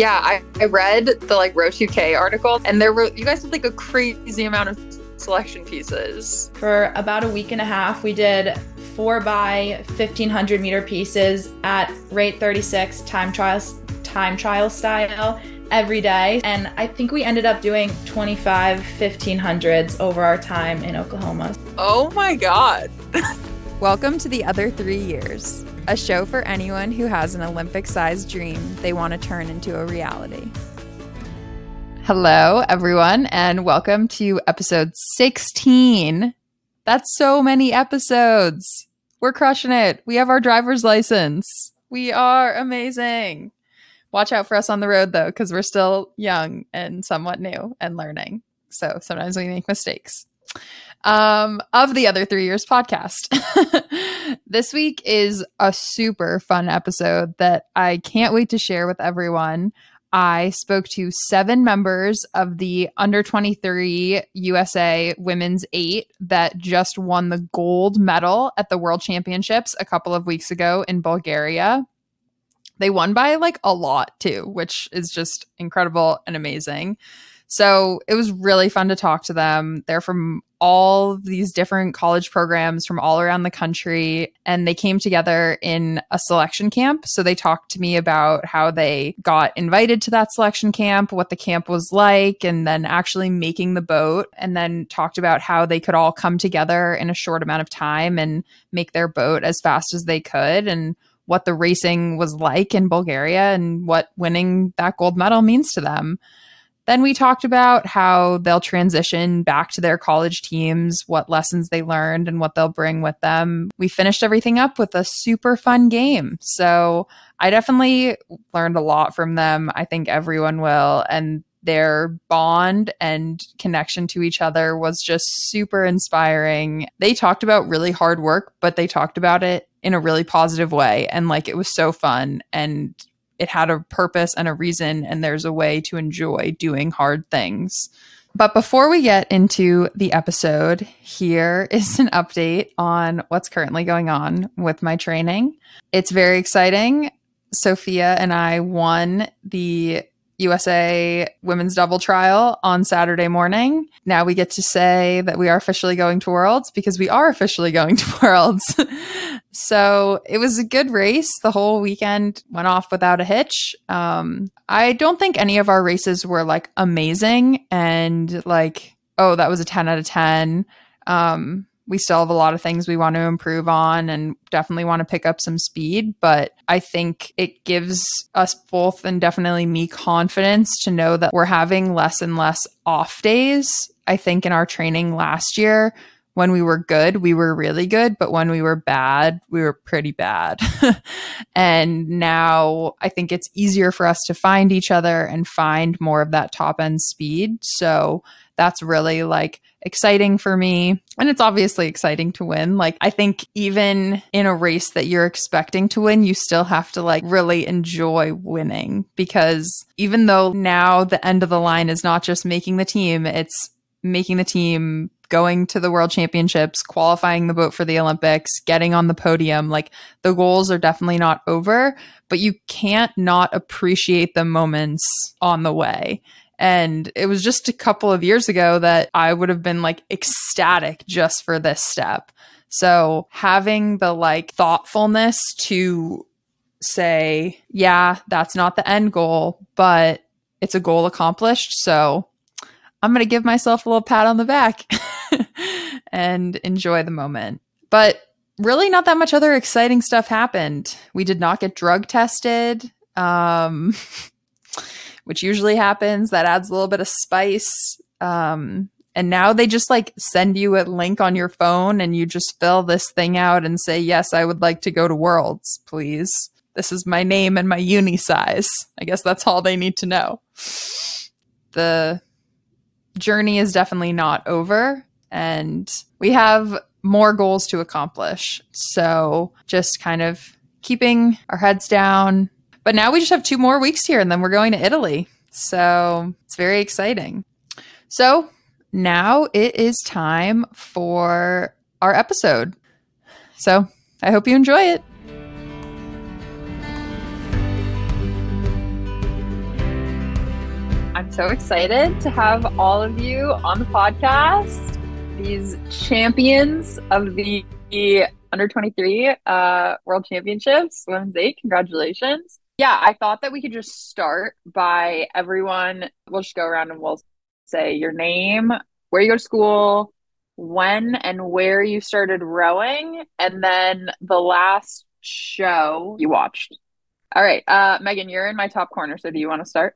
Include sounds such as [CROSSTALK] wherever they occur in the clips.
Yeah, I, I read the like Row 2K article and there were you guys did like a crazy amount of selection pieces. For about a week and a half, we did four by 1500 meter pieces at rate 36 time trials time trial style every day. And I think we ended up doing 25 1500s over our time in Oklahoma. Oh my God. [LAUGHS] Welcome to the other three years, a show for anyone who has an Olympic sized dream they want to turn into a reality. Hello, everyone, and welcome to episode 16. That's so many episodes. We're crushing it. We have our driver's license. We are amazing. Watch out for us on the road, though, because we're still young and somewhat new and learning. So sometimes we make mistakes um, of the other three years podcast. [LAUGHS] this week is a super fun episode that I can't wait to share with everyone. I spoke to seven members of the under 23 USA women's eight that just won the gold medal at the World Championships a couple of weeks ago in Bulgaria. They won by like a lot too, which is just incredible and amazing. So it was really fun to talk to them. They're from all these different college programs from all around the country and they came together in a selection camp. So they talked to me about how they got invited to that selection camp, what the camp was like, and then actually making the boat, and then talked about how they could all come together in a short amount of time and make their boat as fast as they could and what the racing was like in Bulgaria and what winning that gold medal means to them. Then we talked about how they'll transition back to their college teams, what lessons they learned, and what they'll bring with them. We finished everything up with a super fun game. So I definitely learned a lot from them. I think everyone will. And their bond and connection to each other was just super inspiring. They talked about really hard work, but they talked about it in a really positive way. And like it was so fun. And it had a purpose and a reason, and there's a way to enjoy doing hard things. But before we get into the episode, here [LAUGHS] is an update on what's currently going on with my training. It's very exciting. Sophia and I won the USA women's double trial on Saturday morning. Now we get to say that we are officially going to Worlds because we are officially going to [LAUGHS] Worlds. [LAUGHS] so it was a good race. The whole weekend went off without a hitch. Um, I don't think any of our races were like amazing and like, oh, that was a 10 out of 10. Um, we still have a lot of things we want to improve on and definitely want to pick up some speed. But I think it gives us both and definitely me confidence to know that we're having less and less off days. I think in our training last year, when we were good, we were really good, but when we were bad, we were pretty bad. [LAUGHS] and now I think it's easier for us to find each other and find more of that top end speed. So that's really like exciting for me. And it's obviously exciting to win. Like, I think even in a race that you're expecting to win, you still have to like really enjoy winning because even though now the end of the line is not just making the team, it's making the team going to the world championships, qualifying the boat for the Olympics, getting on the podium. Like the goals are definitely not over, but you can't not appreciate the moments on the way. And it was just a couple of years ago that I would have been like ecstatic just for this step. So having the like thoughtfulness to say, yeah, that's not the end goal, but it's a goal accomplished. So I'm going to give myself a little pat on the back [LAUGHS] and enjoy the moment. But really, not that much other exciting stuff happened. We did not get drug tested. Um, [LAUGHS] which usually happens. That adds a little bit of spice. Um, and now they just like send you a link on your phone and you just fill this thing out and say, Yes, I would like to go to Worlds, please. This is my name and my uni size. I guess that's all they need to know. The journey is definitely not over, and we have more goals to accomplish. So just kind of keeping our heads down, but now we just have two more weeks here and then we're going to Italy. So it's very exciting. So now it is time for our episode. So I hope you enjoy it. I'm so excited to have all of you on the podcast. These champions of the under 23 uh, World Championships, women's eight. Congratulations. Yeah, I thought that we could just start by everyone. We'll just go around and we'll say your name, where you go to school, when and where you started rowing, and then the last show you watched. All right, uh, Megan, you're in my top corner. So do you want to start?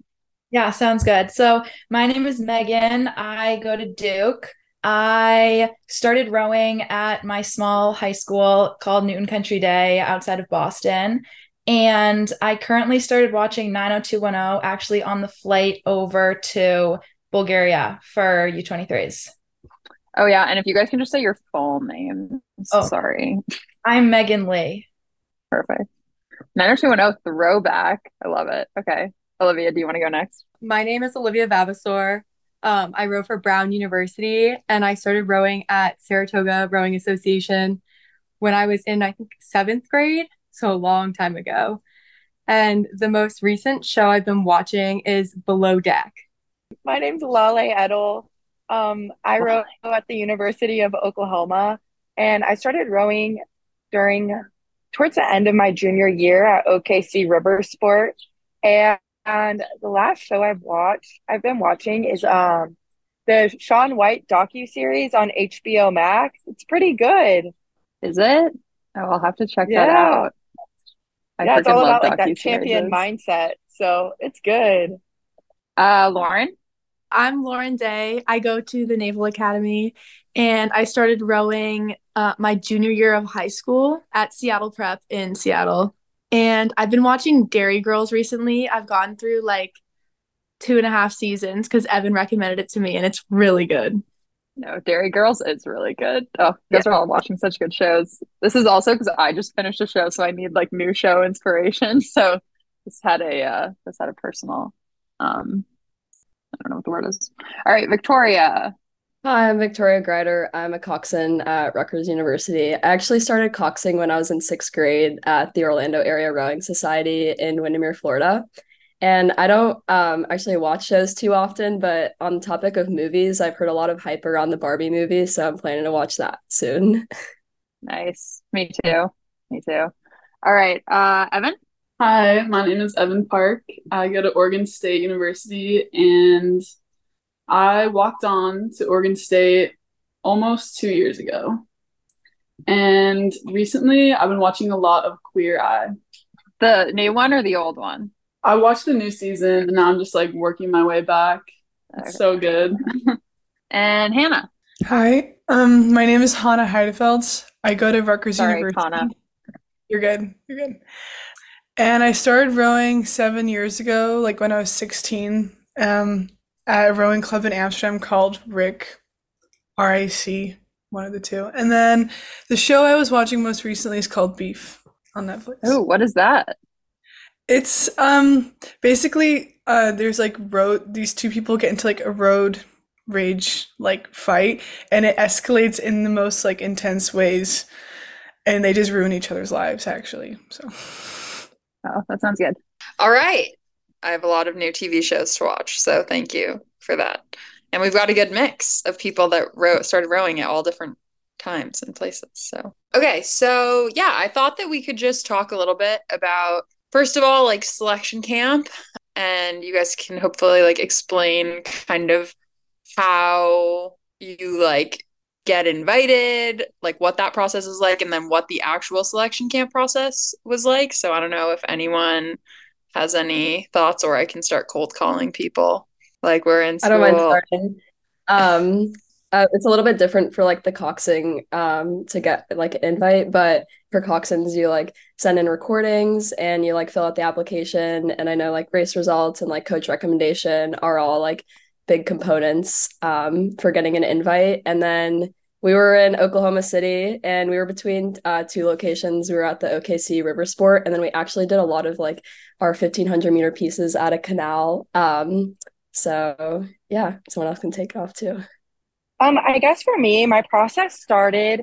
Yeah, sounds good. So my name is Megan. I go to Duke. I started rowing at my small high school called Newton Country Day outside of Boston. And I currently started watching 90210 actually on the flight over to Bulgaria for U23s. Oh, yeah. And if you guys can just say your full name. Oh, sorry. I'm Megan Lee. Perfect. 90210 throwback. I love it. Okay. Olivia, do you want to go next? My name is Olivia Vavasour. Um, I row for Brown University and I started rowing at Saratoga Rowing Association when I was in, I think, seventh grade. So a long time ago. And the most recent show I've been watching is Below Deck. My name's Lale Edel. Um, I row at the University of Oklahoma and I started rowing during towards the end of my junior year at OKC River Sport. And and the last show I've watched, I've been watching is um the Shaun White docu series on HBO Max. It's pretty good. Is it? Oh, I'll have to check yeah. that out. I yeah, it's all about like that champion mindset. So it's good. Uh, Lauren. I'm Lauren Day. I go to the Naval Academy, and I started rowing uh, my junior year of high school at Seattle Prep in Seattle. And I've been watching Derry Girls recently. I've gone through like two and a half seasons because Evan recommended it to me and it's really good. No, Derry Girls is really good. Oh, you guys yeah. are all watching such good shows. This is also because I just finished a show, so I need like new show inspiration. [LAUGHS] So this had a uh this had a personal um I don't know what the word is. All right, Victoria. Hi, I'm Victoria Grieder. I'm a coxswain at Rutgers University. I actually started coxing when I was in sixth grade at the Orlando Area Rowing Society in Windermere, Florida. And I don't um, actually watch shows too often, but on the topic of movies, I've heard a lot of hype around the Barbie movie, so I'm planning to watch that soon. Nice. Me too. Me too. All right. Uh, Evan? Hi, my name is Evan Park. I go to Oregon State University and I walked on to Oregon State almost two years ago. And recently I've been watching a lot of Queer Eye. The new one or the old one? I watched the new season and now I'm just like working my way back. It's okay. so good. [LAUGHS] and Hannah. Hi. Um my name is Hannah Heideveld. I go to Rutgers Sorry, University. Hannah. You're good. You're good. And I started rowing seven years ago, like when I was 16. Um, at a rowing club in Amsterdam called Rick, R I C, one of the two. And then the show I was watching most recently is called Beef on Netflix. Oh, what is that? It's um basically uh there's like road these two people get into like a road rage like fight and it escalates in the most like intense ways and they just ruin each other's lives actually. So Oh, that sounds good. All right. I have a lot of new TV shows to watch. So thank you for that. And we've got a good mix of people that wrote started rowing at all different times and places. So okay, so yeah, I thought that we could just talk a little bit about first of all like selection camp and you guys can hopefully like explain kind of how you like get invited, like what that process is like and then what the actual selection camp process was like. So I don't know if anyone has any thoughts, or I can start cold calling people. Like we're in school. I don't mind starting. Um, uh, it's a little bit different for like the coxing um to get like an invite, but for coxswains you like send in recordings and you like fill out the application. And I know like race results and like coach recommendation are all like big components um for getting an invite. And then we were in Oklahoma City and we were between uh, two locations. We were at the OKC River Sport, and then we actually did a lot of like our 1500 meter pieces at a canal. Um, so yeah, someone else can take off too. Um, I guess for me, my process started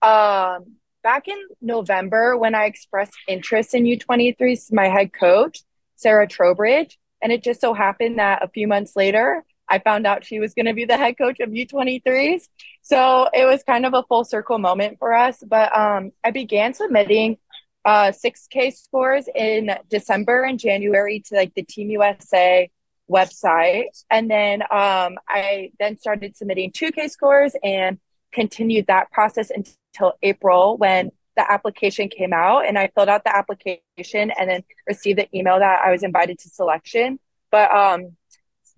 um back in November when I expressed interest in U23s. My head coach, Sarah Trowbridge, And it just so happened that a few months later, I found out she was going to be the head coach of U23s. So it was kind of a full circle moment for us. But um, I began submitting uh, 6K scores in December and January to like the Team USA website. And then um, I then started submitting 2K scores and continued that process until April when the application came out and I filled out the application and then received the email that I was invited to selection. But um,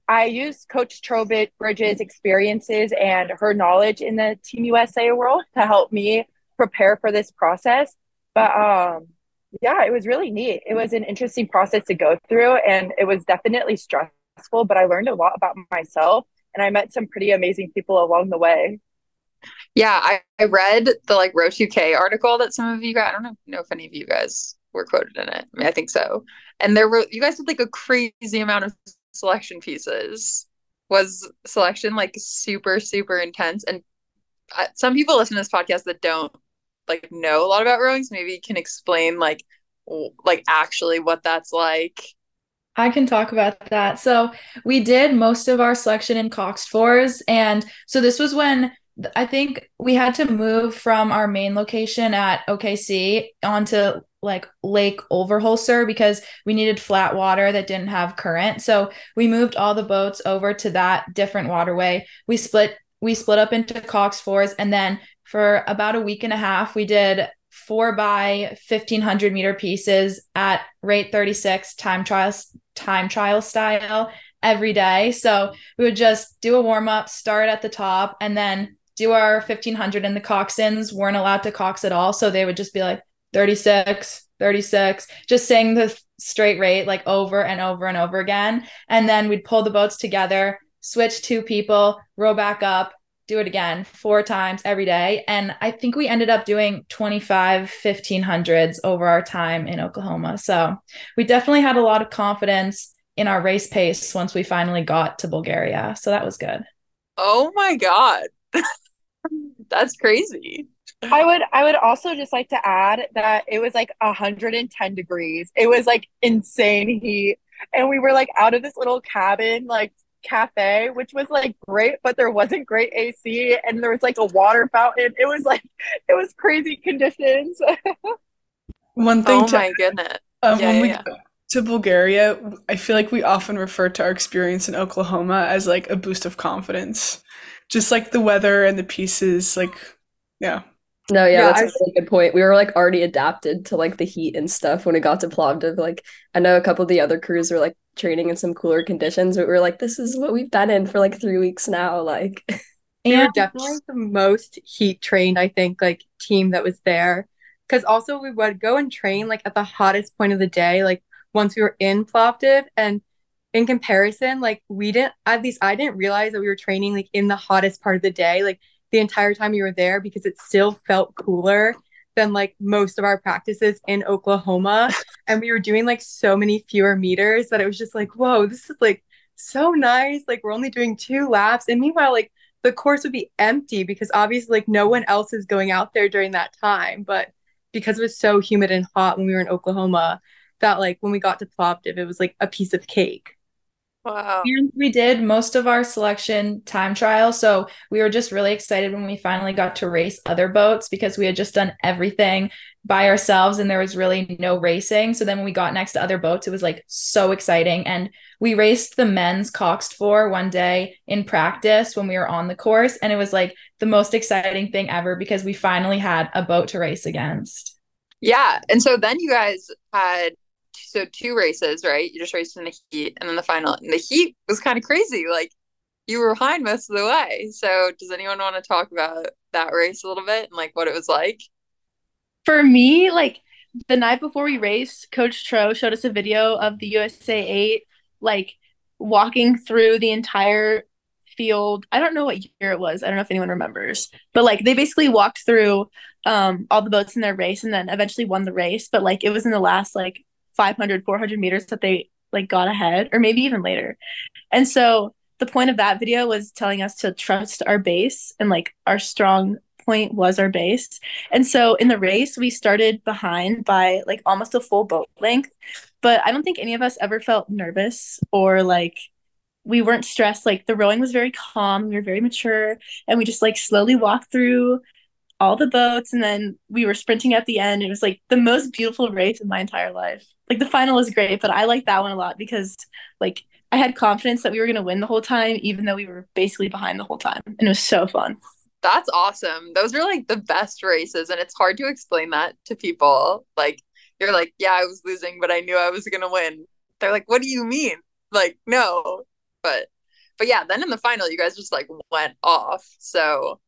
I used Coach Trowbridge's experiences and her knowledge in the Team USA world to help me prepare for this process. But um, yeah, it was really neat. It was an interesting process to go through, and it was definitely stressful. But I learned a lot about myself, and I met some pretty amazing people along the way. Yeah, I, I read the like Row 2K article that some of you guys, I don't know, know if any of you guys were quoted in it. I mean, I think so. And there were, you guys had like a crazy amount of selection pieces. Was selection like super, super intense? And uh, some people listen to this podcast that don't like know a lot about rowing, so maybe can explain like, like actually what that's like. I can talk about that. So we did most of our selection in Coxed fours, and so this was when I think we had to move from our main location at OKC onto like Lake Overholser because we needed flat water that didn't have current. So we moved all the boats over to that different waterway. We split we split up into Cox fours and then for about a week and a half we did four by 1500 meter pieces at rate 36 time trials time trial style every day. So we would just do a warm up, start at the top, and then do our 1500 and the coxswains weren't allowed to cox at all. So they would just be like 36 36 just saying the straight rate like over and over and over again. And then we'd pull the boats together switch two people row back up do it again four times every day. And i think we ended up doing 25 1500s over our time in oklahoma. So we definitely had a lot of confidence in our race pace once we finally got to bulgaria. So that was good. Oh my god [LAUGHS] That's crazy. I would I would also just like to add that it was like 110 degrees. It was like insane heat. And we were like out of this little cabin, like cafe, which was like great, but there wasn't great AC and there was like a water fountain. It was like it was crazy conditions. [LAUGHS] One thing oh to my goodness. Um, yeah, when yeah, we yeah. go to Bulgaria, I feel like we often refer to our experience in Oklahoma as like a boost of confidence just like the weather and the pieces like yeah. No yeah, Yeah, that's a I- really good point. We were like already adapted to like the heat and stuff when it got to plovdiv like i know a couple of the other crews were like training in some cooler conditions but we are like this is what we've been in for like three weeks now like. We And- definitely the most heat trained i think like team that was there. Because also we would go and train like at the hottest point of the day like once we were in plovdiv and in comparison like we didn't at least i didn't realize that we were training like in the hottest part of the day like the entire time we were there because it still felt cooler than like most of our practices in oklahoma. [LAUGHS] And we were doing like so many fewer meters that it was just like whoa this is like so nice. Like we're only doing two laps. And meanwhile like the course would be empty because obviously like no one else is going out there during that time. But because it was so humid and hot when we were in oklahoma that like when we got to plovdiv it was like a piece of cake Wow. And we did most of our selection time trial. So we were just really excited when we finally got to race other boats because we had just done everything by ourselves and there was really no racing. So then when we got next to other boats, it was like so exciting. And we raced the men's Coxed four one day in practice when we were on the course. And it was like the most exciting thing ever because we finally had a boat to race against. Yeah. And so then you guys had so two races, right? You just raced in the heat and then the final. And the heat was kind of crazy. Like you were behind most of the way. So does anyone want to talk about that race a little bit and like what it was like? For me, like the night before we raced, Coach Tro showed us a video of the USA 8 like walking through the entire field. I don't know what year it was. I don't know if anyone remembers. But like they basically walked through um all the boats in their race and then eventually won the race, but like it was in the last like 500 400 meters that they like got ahead or maybe even later. And so the point of that video was telling us to trust our base and like our strong point was our base. And so in the race, we started behind by like almost a full boat length. But I don't think any of us ever felt nervous or like we weren't stressed. Like the rowing was very calm, we were very mature, and we just like slowly walked through all the boats and then we were sprinting at the end. It was like the most beautiful race in my entire life. Like the final was great, but I like that one a lot because like I had confidence that we were going to win the whole time, even though we were basically behind the whole time. And it was so fun. That's awesome. Those are like the best races. And it's hard to explain that to people. Like, you're like, yeah, I was losing, but I knew I was going to win. They're like, what do you mean? Like, no. But, but yeah, then in the final, you guys just like went off. So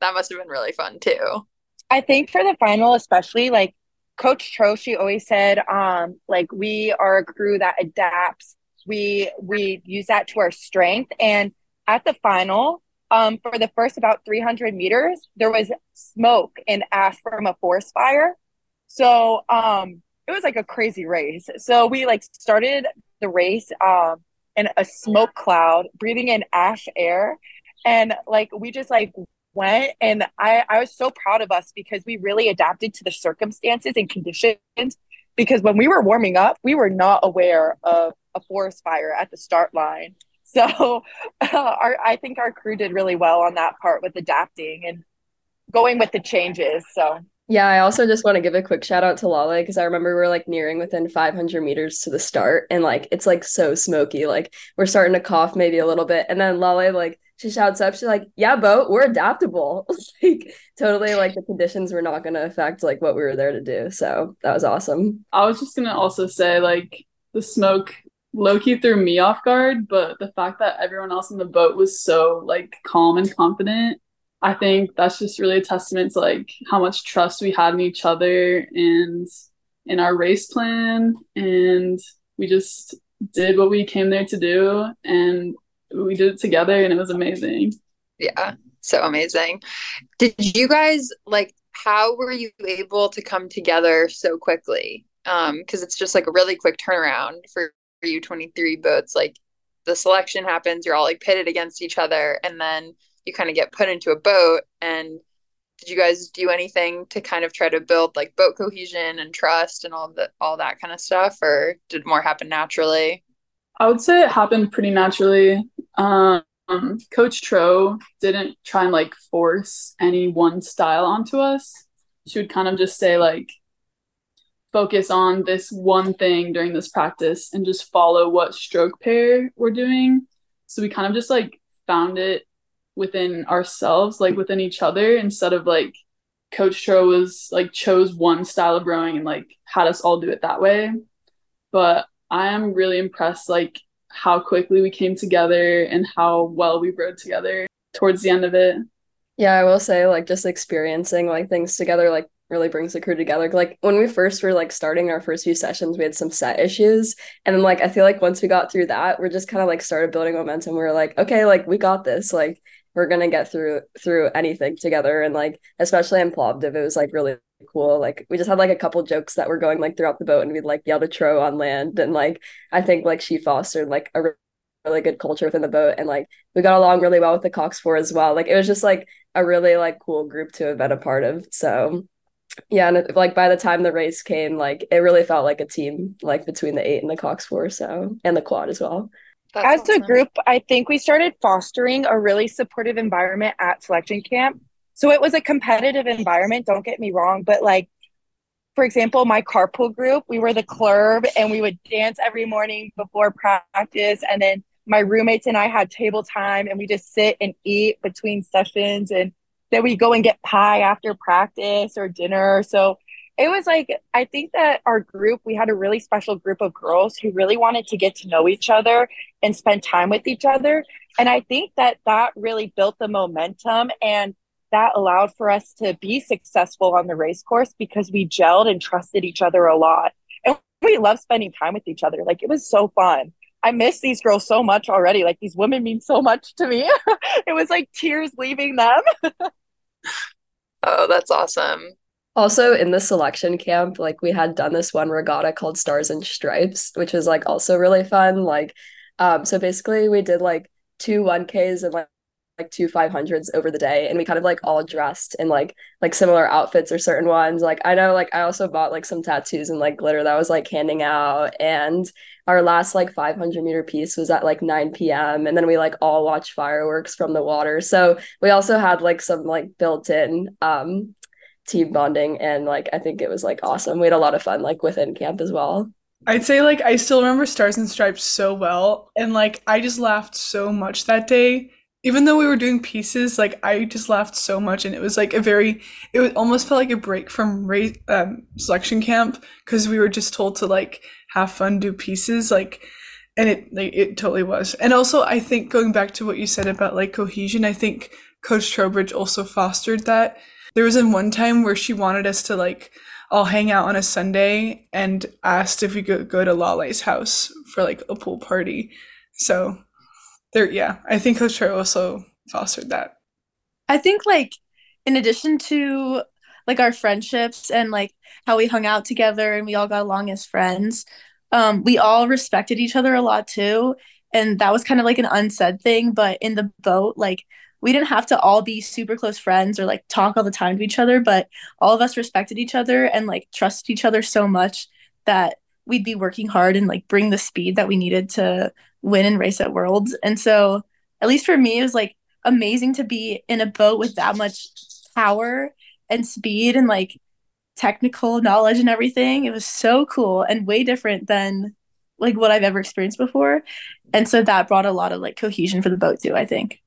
that must have been really fun too. I think for the final, especially like Coach Tro, she always said, um, like we are a crew that adapts. We we use that to our strength. And at the final, um, for the first about 300 meters, there was smoke and ash from a forest fire. So um, it was like a crazy race. So we like started the race um, in a smoke cloud, breathing in ash air, and like we just like went and I, I was so proud of us because we really adapted to the circumstances and conditions. Because when we were warming up we were not aware of a forest fire at the start line. [LAUGHS] So uh, our, i think our crew did really well on that part with adapting and going with the changes so yeah, I also just want to give a quick shout out to Lale because I remember we are like nearing within 500 meters to the start, and like it's like so smoky. Like we're starting to cough maybe a little bit, and then Lale like she shouts up, she's like, "Yeah, boat, we're adaptable." [LAUGHS] like totally, like the conditions were not going to affect like what we were there to do. So that was awesome. I was just gonna also say like the smoke Loki threw me off guard, but the fact that everyone else in the boat was so like calm and confident I think that's just really a testament to like how much trust we had in each other and in our race plan and we just did what we came there to do and we did it together and it was amazing. Yeah, so amazing. Did you guys like how were you able to come together so quickly? Um because it's just like a really quick turnaround for U23 boats like the selection happens, you're all like pitted against each other and then you kind of get put into a boat and did you guys do anything to kind of try to build like boat cohesion and trust and all the all that kind of stuff or did more happen naturally? I would say it happened pretty naturally. Um, coach tro didn't try and like force any one style onto us. She would kind of just say like focus on this one thing during this practice and just follow what stroke pair we're doing. So we kind of just like found it within ourselves, like within each other, instead of like Coach Tro was like chose one style of rowing and like had us all do it that way. But I am really impressed like how quickly we came together and how well we rowed together towards the end of it. Yeah, I will say like just experiencing like things together like really brings the crew together. Like when we first were like starting our first few sessions, we had some set issues. And then like I feel like once we got through that, we're just kind of like started building momentum. We are like, okay, like we got this. Like we're gonna get through through anything together and like especially in Plovdiv it was like really cool like we just had like a couple jokes that were going like throughout the boat and we'd like yell to Tro on land and like I think like she fostered like a really good culture within the boat and like we got along really well with the Cox Four as well like it was just like a really like cool group to have been a part of so yeah and it, like by the time the race came like it really felt like a team like between the eight and the Cox Four so and the quad as well that's As awesome. a group, I think we started fostering a really supportive environment at selection camp. So it was a competitive environment, don't get me wrong, but like for example, my carpool group, we were the club and we would dance every morning before practice. And then my roommates and I had table time and we just sit and eat between sessions. And then we go and get pie after practice or dinner. So it was like i think that our group we had a really special group of girls who really wanted to get to know each other and spend time with each other and i think that that really built the momentum and that allowed for us to be successful on the race course because we gelled and trusted each other a lot and we love spending time with each other like it was so fun I miss these girls so much already. Like these women mean so much to me. [LAUGHS] it was like tears leaving them. [LAUGHS] oh, that's awesome. Also in the selection camp, like we had done this one regatta called Stars and Stripes, which was like also really fun. Like, um, so basically we did like two 1Ks and like like two 500s over the day and we kind of like all dressed in like like similar outfits or certain ones. Like i know like i also bought like some tattoos and like glitter that was like handing out and our last like 500 meter piece was at like 9 p.m and then we like all watched fireworks from the water. So we also had like some like built-in um team bonding and like i think it was like awesome. We had a lot of fun like within camp as well. I'd say like I still remember Stars and Stripes so well and like I just laughed so much that day even though we were doing pieces, like I just laughed so much, and it was like a very, it was almost felt like a break from race, um, selection camp because we were just told to like have fun, do pieces, like, and it like it totally was. And also, I think going back to what you said about like cohesion, I think Coach Trowbridge also fostered that. There was in one time where she wanted us to like all hang out on a Sunday and asked if we could go to Lale's house for like a pool party. So there yeah i think coach Tro also fostered that. I think like in addition to like our friendships and like how we hung out together and we all got along as friends um we all respected each other a lot too. And that was kind of like an unsaid thing but in the boat like we didn't have to all be super close friends or like talk all the time to each other but all of us respected each other and like trusted each other so much that we'd be working hard and like bring the speed that we needed to win and race at worlds and so at least for me it was like amazing to be in a boat with that much power and speed and like technical knowledge and everything it was so cool and way different than like what i've ever experienced before and so that brought a lot of like cohesion for the boat too i think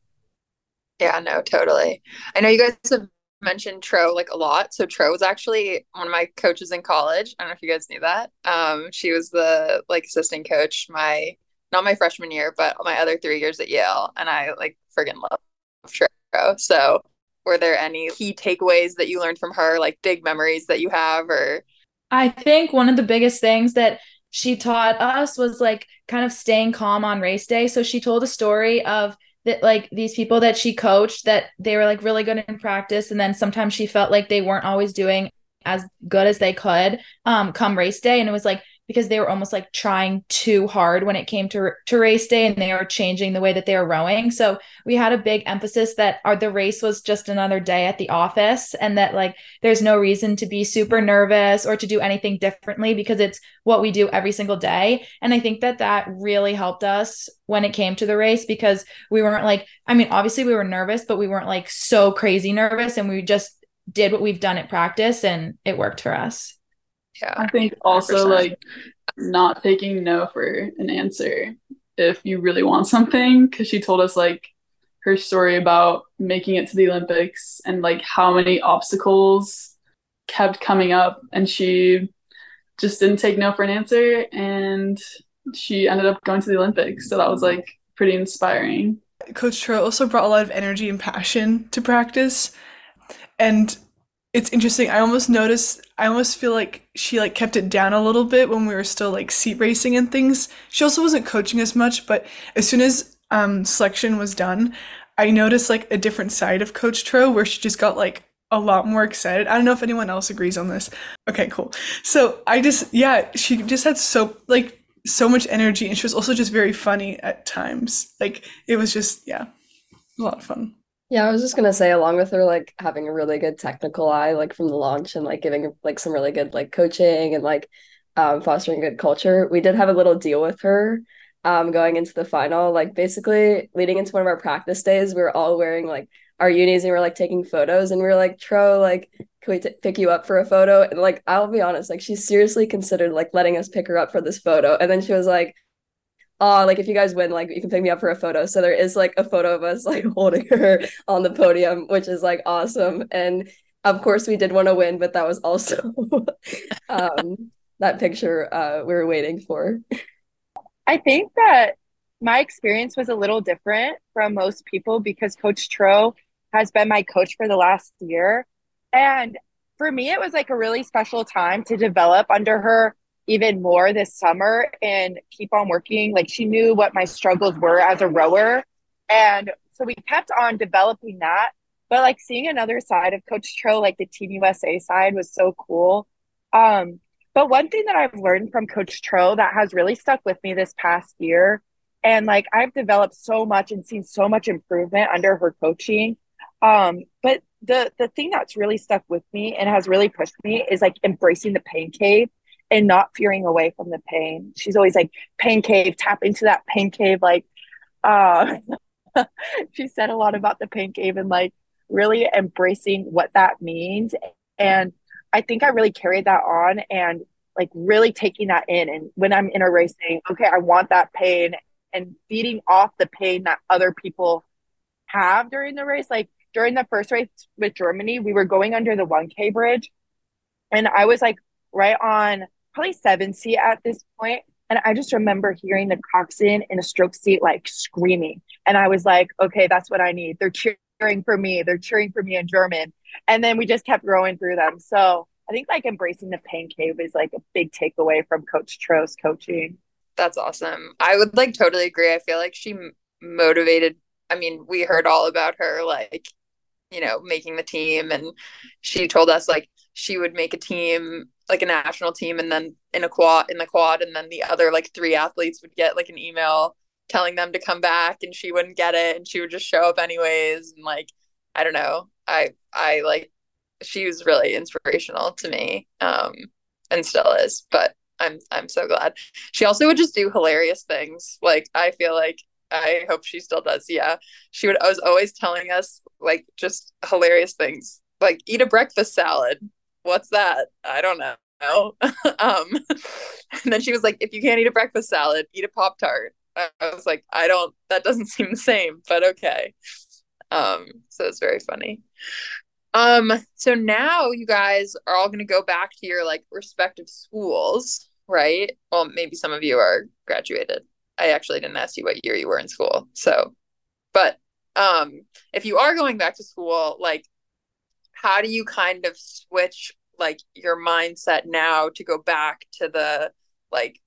yeah no totally i know you guys have mentioned Tro like a lot. So Tro was actually one of my coaches in college. I don't know if you guys knew that. Um, she was the like assistant coach my not my freshman year, but my other three years at Yale, and I like friggin' love Tro. So, were there any key takeaways that you learned from her, like big memories that you have, or? I think one of the biggest things that she taught us was like kind of staying calm on race day. So she told a story of that like these people that she coached that they were like really good in practice and then sometimes she felt like they weren't always doing as good as they could um come race day and it was like because they were almost like trying too hard when it came to to race day and they were changing the way that they were rowing. So we had a big emphasis that our the race was just another day at the office and that like there's no reason to be super nervous or to do anything differently because it's what we do every single day. And i think that that really helped us when it came to the race because we weren't like i mean obviously we were nervous but we weren't like so crazy nervous and we just did what we've done at practice and it worked for us yeah. I think also 100%. like not taking no for an answer if you really want something because she told us like her story about making it to the Olympics and like how many obstacles kept coming up and she just didn't take no for an answer and she ended up going to the Olympics. So that was like pretty inspiring. Coach Tro also brought a lot of energy and passion to practice. And it's interesting. I almost noticed I almost feel like she like kept it down a little bit when we were still like seat racing and things. She also wasn't coaching as much, but as soon as um selection was done, I noticed like a different side of Coach Tro where she just got like a lot more excited. I don't know if anyone else agrees on this. Okay, cool. So I just yeah, she just had so like so much energy and she was also just very funny at times. Like it was just yeah, a lot of fun. Yeah, I was just gonna say, along with her like having a really good technical eye, like from the launch, and like giving like some really good like coaching and like um, fostering good culture, we did have a little deal with her um, going into the final. Like basically, leading into one of our practice days, we were all wearing like our unis and we are like taking photos, and we were like, "Tro, like, can we t- pick you up for a photo?" And like, I'll be honest, like she seriously considered like letting us pick her up for this photo, and then she was like, oh, like if you guys win, like you can pick me up for a photo. So there is like a photo of us [LAUGHS] like holding her on the podium, which is like awesome. And of course we did want to win, but that was also [LAUGHS] um that picture uh we were waiting for. I think that my experience was a little different from most people because Coach Tro has been my coach for the last year. And for me, it was like a really special time to develop under her even more this summer and keep on working. Like she knew what my struggles were as a rower. And so we kept on developing that. But like seeing another side of Coach Tro, like the Team USA side, was so cool. Um, but one thing that I've learned from Coach Tro that has really stuck with me this past year And like I've developed so much and seen so much improvement under her coaching. Um, but the the thing that's really stuck with me and has really pushed me is like embracing the pain cave and not fearing away from the pain. She's always like, pain cave, tap into that pain cave. Like, uh, [LAUGHS] she said a lot about the pain cave and like really embracing what that means. And I think I really carried that on and like really taking that in. And when I'm in a race saying, okay, I want that pain and feeding off the pain that other people have during the race. Like during the first race with Germany, we were going under the 1K bridge. And I was like right on probably seven seat at this point, And I just remember hearing the coxswain in a stroke seat like screaming. And I was like, okay, that's what I need. They're cheering for me. They're cheering for me in German. And then we just kept growing through them. So I think like embracing the pain cave is like a big takeaway from Coach Tro's coaching. That's awesome. I would like totally agree. I feel like she motivated. I mean, we heard all about her, like, you know, making the team. And she told us like she would make a team like a national team and then in a quad in the quad and then the other like three athletes would get like an email telling them to come back and she wouldn't get it and she would just show up anyways and like I don't know. I I like she was really inspirational to me um and still is but I'm I'm so glad. She also would just do hilarious things. Like I feel like I hope she still does yeah. She would I was always telling us like just hilarious things. Like eat a breakfast salad what's that? I don't know. [LAUGHS] um, and then she was like, if you can't eat a breakfast salad, eat a Pop Tart. I, was like, I don't, that doesn't [LAUGHS] seem the same, but okay. Um, so it's very funny. Um, so now you guys are all going to go back to your like respective schools, right? Well, maybe some of you are graduated. I actually didn't ask you what year you were in school. So, but um, if you are going back to school, like how do you kind of switch like your mindset now to go back to the like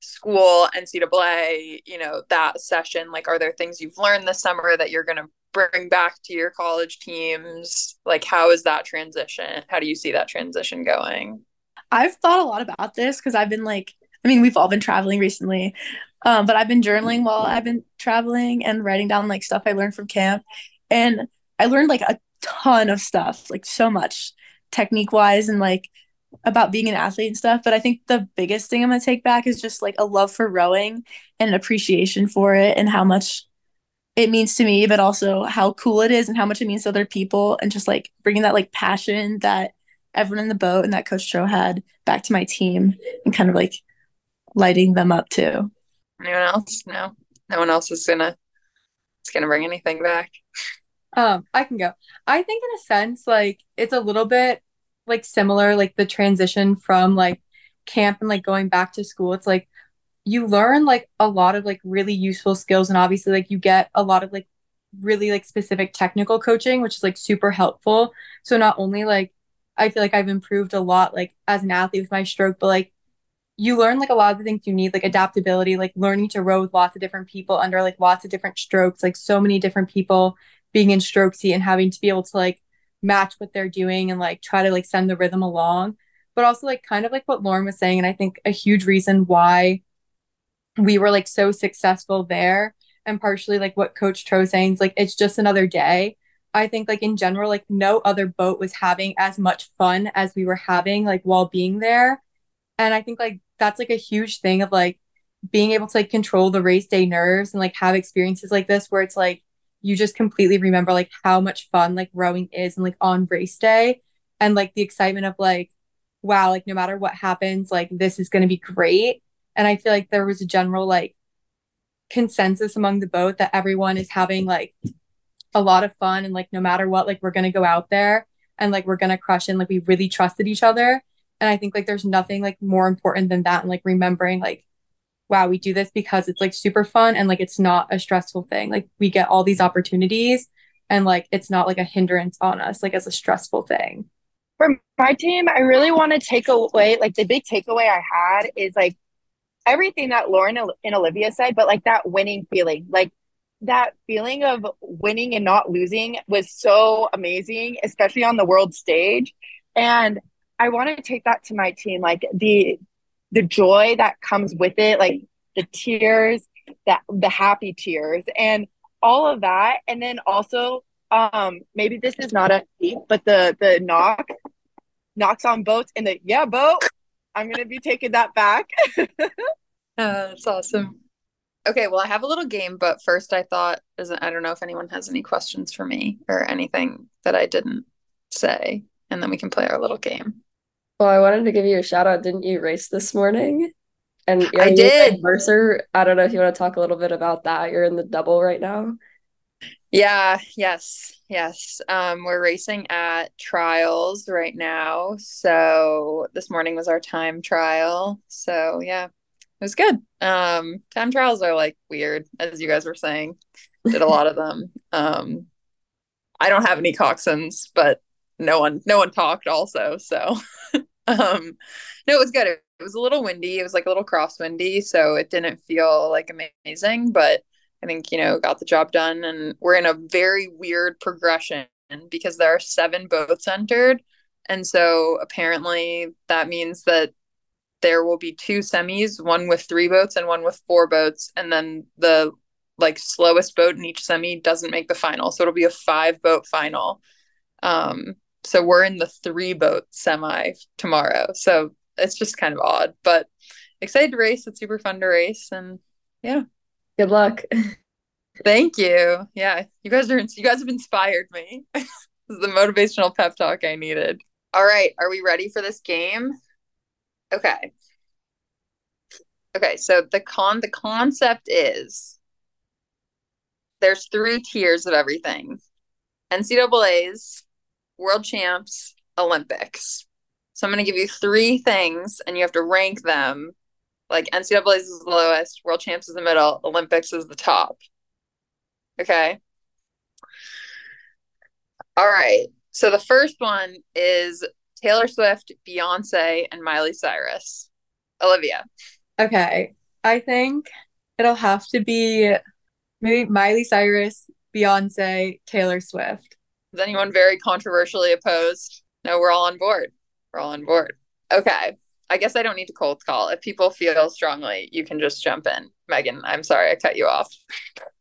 school ncaa you know that session? Like are there things you've learned this summer that you're going to bring back to your college teams? Like how is that transition how do you see that transition going? I've thought a lot about this because i've been like i mean we've all been traveling recently um, but i've been journaling while i've been traveling and writing down like stuff i learned from camp. And i learned like a ton of stuff, like so much technique wise and like about being an athlete and stuff. But I think the biggest thing I'm gonna take back is just like a love for rowing and an appreciation for it and how much it means to me, but also how cool it is and how much it means to other people and just like bringing that like passion that everyone in the boat and that Coach Tro had back to my team and kind of like lighting them up too. Anyone else? No. No one else is gonna is gonna bring anything back. Um, I can go. I think in a sense, like it's a little bit like similar, like the transition from like camp and like going back to school. It's like you learn like a lot of like really useful skills and obviously like you get a lot of like really like specific technical coaching, which is like super helpful. So not only like I feel like I've improved a lot like as an athlete with my stroke, but like you learn like a lot of the things you need, like adaptability, like learning to row with lots of different people under like lots of different strokes, like so many different people being in stroke seat and having to be able to like match what they're doing and like try to like send the rhythm along. But also like kind of like what lauren was saying and i think a huge reason why we were like so successful there and partially like what coach tro saying is like it's just another day. I think like in general like no other boat was having as much fun as we were having like while being there. And i think like that's like a huge thing of like being able to like control the race day nerves and like have experiences like this where it's like you just completely remember like how much fun like rowing is and like on race day. And like the excitement of like wow like no matter what happens like this is going to be great. And i feel like there was a general like consensus among the boat that everyone is having like a lot of fun and like no matter what like we're going to go out there and like we're going to crush and like we really trusted each other. And i think like there's nothing like more important than that and like remembering like wow, we do this because it's like super fun and like it's not a stressful thing. Like we get all these opportunities and like it's not like a hindrance on us, like as a stressful thing. For my team, I really want to take away like the big takeaway I had is like everything that Lauren and Olivia said, but like that winning feeling, like that feeling of winning and not losing was so amazing, especially on the world stage. And I want to take that to my team, like the the joy that comes with it, like the tears that the happy tears and all of that. And then also, um, maybe this is not a deep, but the the knock knocks on boats and the yeah boat. I'm gonna be taking that back. uh, [LAUGHS] that's awesome. Okay, well, I have a little game, but first I thought, is I don't know if anyone has any questions for me or anything that I didn't say, and then we can play our little game. Well, I wanted to give you a shout out. Didn't you race this morning? And yeah, I did. Mercer, I don't know if you want to talk a little bit about that. You're in the double right now. Yeah, yes, yes. Um, we're racing at trials right now. So this morning was our time trial. So yeah, it was good. Um, time trials are like weird, as you guys were saying. Did a lot of them. Um, I don't have any coxswains, but no one, no one talked also. So, [LAUGHS] um, no, it was good. It, it was a little windy. It was like a little crosswindy, so it didn't feel like amazing, but I think you know got the job done. And we're in a very weird progression because there are seven boats entered, and so apparently that means that there will be two semis, one with three boats and one with four boats, and then the like slowest boat in each semi doesn't make the final. So it'll be a five boat final. Um, so we're in the three boat semi tomorrow. So it's just kind of odd, but excited to race. It's super fun to race, and yeah. Good luck. Thank you. Yeah, you guys are you guys have inspired me. [LAUGHS] this is the motivational pep talk I needed. All right, are we ready for this game? Okay. Okay, so the con the concept is there's three tiers of everything. NCAA's, world champs, Olympics. So I'm going to give you three things and you have to rank them. Like NCAA's is the lowest, world champs is the middle, Olympics is the top. Okay. All right. So the first one is Taylor Swift, Beyonce, and Miley Cyrus. Olivia. Okay. I think it'll have to be maybe Miley Cyrus, Beyonce, Taylor Swift. Is anyone very controversially opposed? No, we're all on board. We're all on board. Okay. I guess I don't need to cold call. If people feel strongly, you can just jump in. Megan, I'm sorry I cut you off.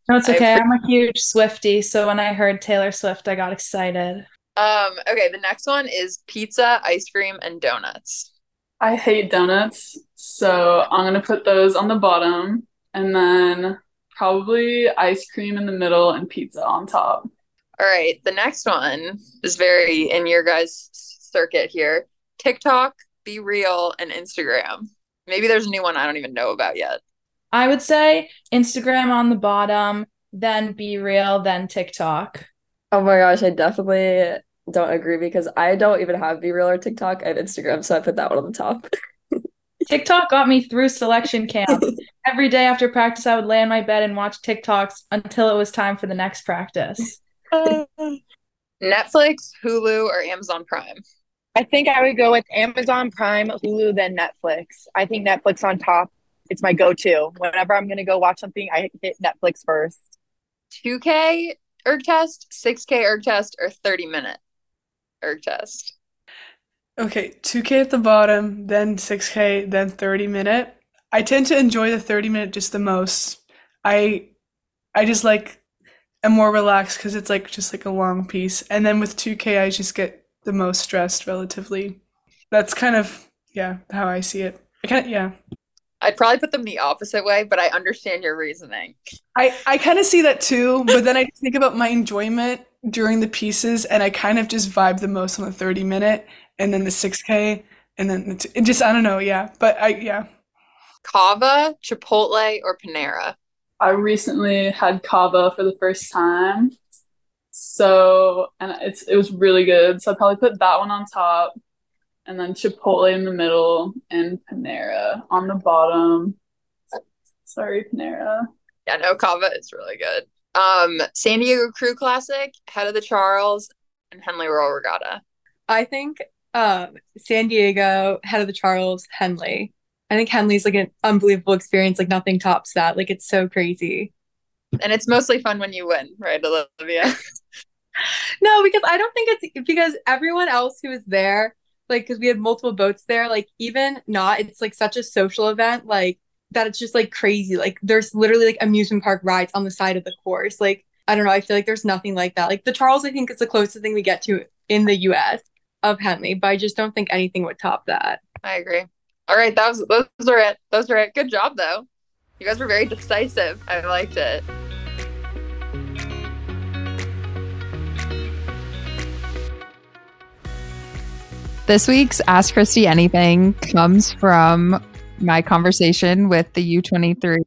No, it's okay. I'm a huge Swifty, so when I heard Taylor Swift, I got excited. Um, okay, the next one is pizza, ice cream, and donuts. I hate donuts, so I'm gonna put those on the bottom, and then probably ice cream in the middle and pizza on top. All right, the next one is very in your guys' circuit here: TikTok, Be Real, and Instagram. Maybe there's a new one I don't even know about yet. I would say Instagram on the bottom, then Be Real, then TikTok. Oh my gosh, I definitely don't agree because I don't even have Be Real or TikTok. I have Instagram, so I put that one on the top. [LAUGHS] TikTok got me through selection camp. Every day after practice, I would lay in my bed and watch TikToks until it was time for the next practice. Netflix, Hulu, or Amazon Prime? I think I would go with Amazon Prime, Hulu, then Netflix. I think Netflix on top. It's my go-to. Whenever I'm gonna go watch something, I hit Netflix first. 2K erg test, 6K erg test, or 30 minute erg test? Okay, 2K at the bottom, then 6K, then 30 minute. I tend to enjoy the 30 minute just the most. I I just like am more relaxed because it's like just like a long piece. And then with 2K, I just get the most stressed relatively. That's kind of yeah how I see it. I kind of yeah. I'd probably put them the opposite way, but I understand your reasoning. I I kind of see that too, but then I think about my enjoyment during the pieces, and I kind of just vibe the most on the 30 minute, and then the 6K, and then the t- it just I don't know, yeah. But I yeah. Cava, Chipotle, or Panera? I recently had Cava for the first time. So and it's it was really good. So I'd probably put that one on top and then Chipotle in the middle and Panera on the bottom. Sorry, Panera. Yeah, no, Cava is really good. Um, San Diego Crew Classic, Head of the Charles, and Henley Royal Regatta. I think um, San Diego, Head of the Charles, Henley. I think Henley's like an unbelievable experience. Like nothing tops that. Like it's so crazy. And it's mostly fun when you win, right, Olivia? [LAUGHS] no, because I don't think it's because everyone else who was there, like, because we had multiple boats there, like, even not, it's like such a social event. Like, that it's just like crazy. Like there's literally like amusement park rides on the side of the course. Like I don't know, I feel like there's nothing like that. Like the Charles I think is the closest thing we get to in the US of Henley, but I just don't think anything would top that. I agree. All right, that was those are it. Those are it. Good job though. You guys were very decisive. I liked it. This week's Ask Kristi Anything comes from my conversation with the U23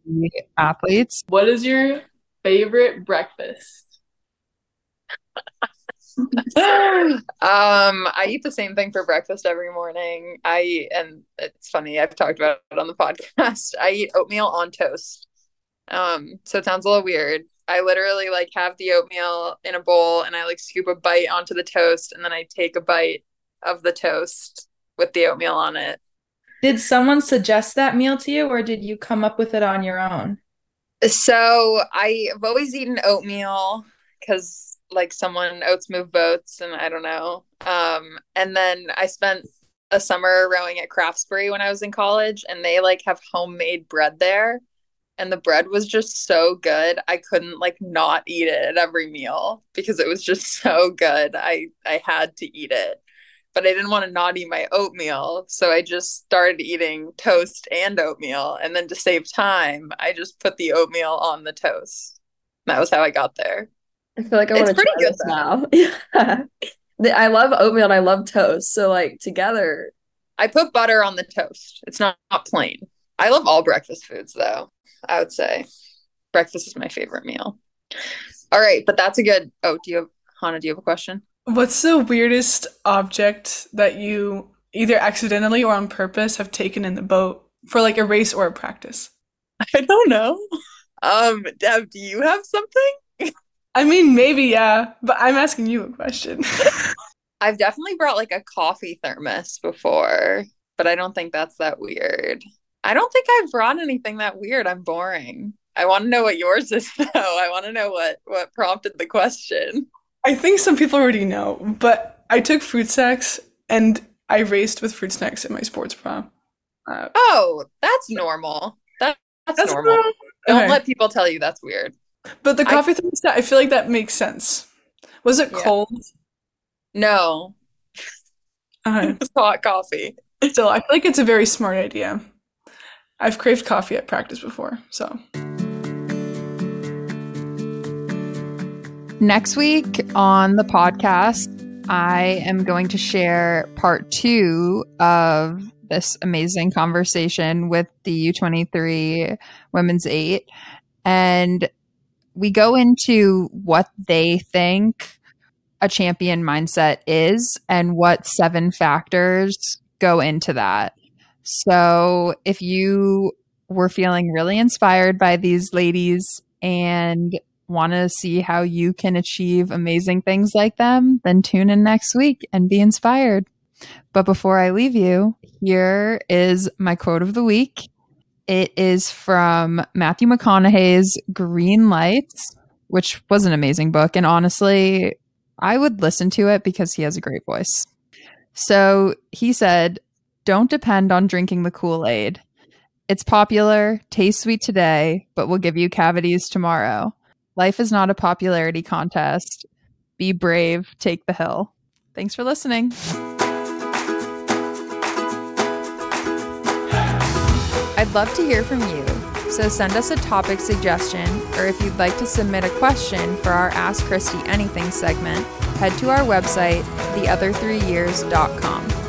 athletes. What is your favorite breakfast? [LAUGHS] um, I eat the same thing for breakfast every morning. I eat, and it's funny, I've talked about it on the [LAUGHS] podcast. I eat oatmeal on toast. Um, so it sounds a little weird. I literally like have the oatmeal in a bowl and I like scoop a bite onto the toast and then I take a bite of the toast with the oatmeal on it. Did someone suggest that meal to you or did you come up with it on your own? So I've always eaten oatmeal because like someone oats move boats and I don't know. Um, and then I spent a summer rowing at Craftsbury when I was in college and they like have homemade bread there and the bread was just so good i couldn't like not eat it at every meal because it was just [LAUGHS] so good i i had to eat it but I didn't want to not eat my oatmeal. So I just started eating toast and oatmeal. And then to save time, I just put the oatmeal on the toast. That was how I got there. I feel like I want to try good now. [LAUGHS] Yeah. I love oatmeal and I love toast. So like together. I put butter on the toast. It's not, not plain. I love all breakfast foods though. I would say breakfast is my favorite meal. All right, but that's a good. Oh, do you have Hannah? Do you have a question? What's the weirdest object that you either accidentally or on purpose have taken in the boat for like a race or a practice? [LAUGHS] I don't know. Um, Deb, do you have something? I mean, maybe, yeah, but I'm asking you a question. [LAUGHS] I've definitely brought like a coffee thermos before, but I don't think that's that weird. I don't think I've brought anything that weird. I'm boring. I want to know what yours is [LAUGHS] though. I want to know what what prompted the question. I think some people already know, but I took fruit snacks and I raced with fruit snacks in my sports bra. Uh, oh, that's normal. That, that's, that's normal. normal. Don't okay. let people tell you that's weird. But the coffee I, thermostat, I feel like that makes sense. Was it yeah. cold? No. Uh, it was hot coffee. Still, I feel like it's a very smart idea. I've craved coffee at practice before, so. Next week on the podcast, I am going to share part two of this amazing conversation with the U23 women's eight. And we go into what they think a champion mindset is and what seven factors go into that. So if you were feeling really inspired by these ladies and want to see how you can achieve amazing things like them, then tune in next week and be inspired. But before I leave you, here is my quote of the week. It is from Matthew McConaughey's Green Lights, which was an amazing book. And honestly, I would listen to it because he has a great voice. So he said, Don't depend on drinking the Kool Aid. It's popular, tastes sweet today, but will give you cavities tomorrow. Life is not a popularity contest. Be brave, take the hill. Thanks for listening. I'd love to hear from you. So send us a topic suggestion, or if you'd like to submit a question for our Ask Kristi Anything segment, head to our website, theother3years.com.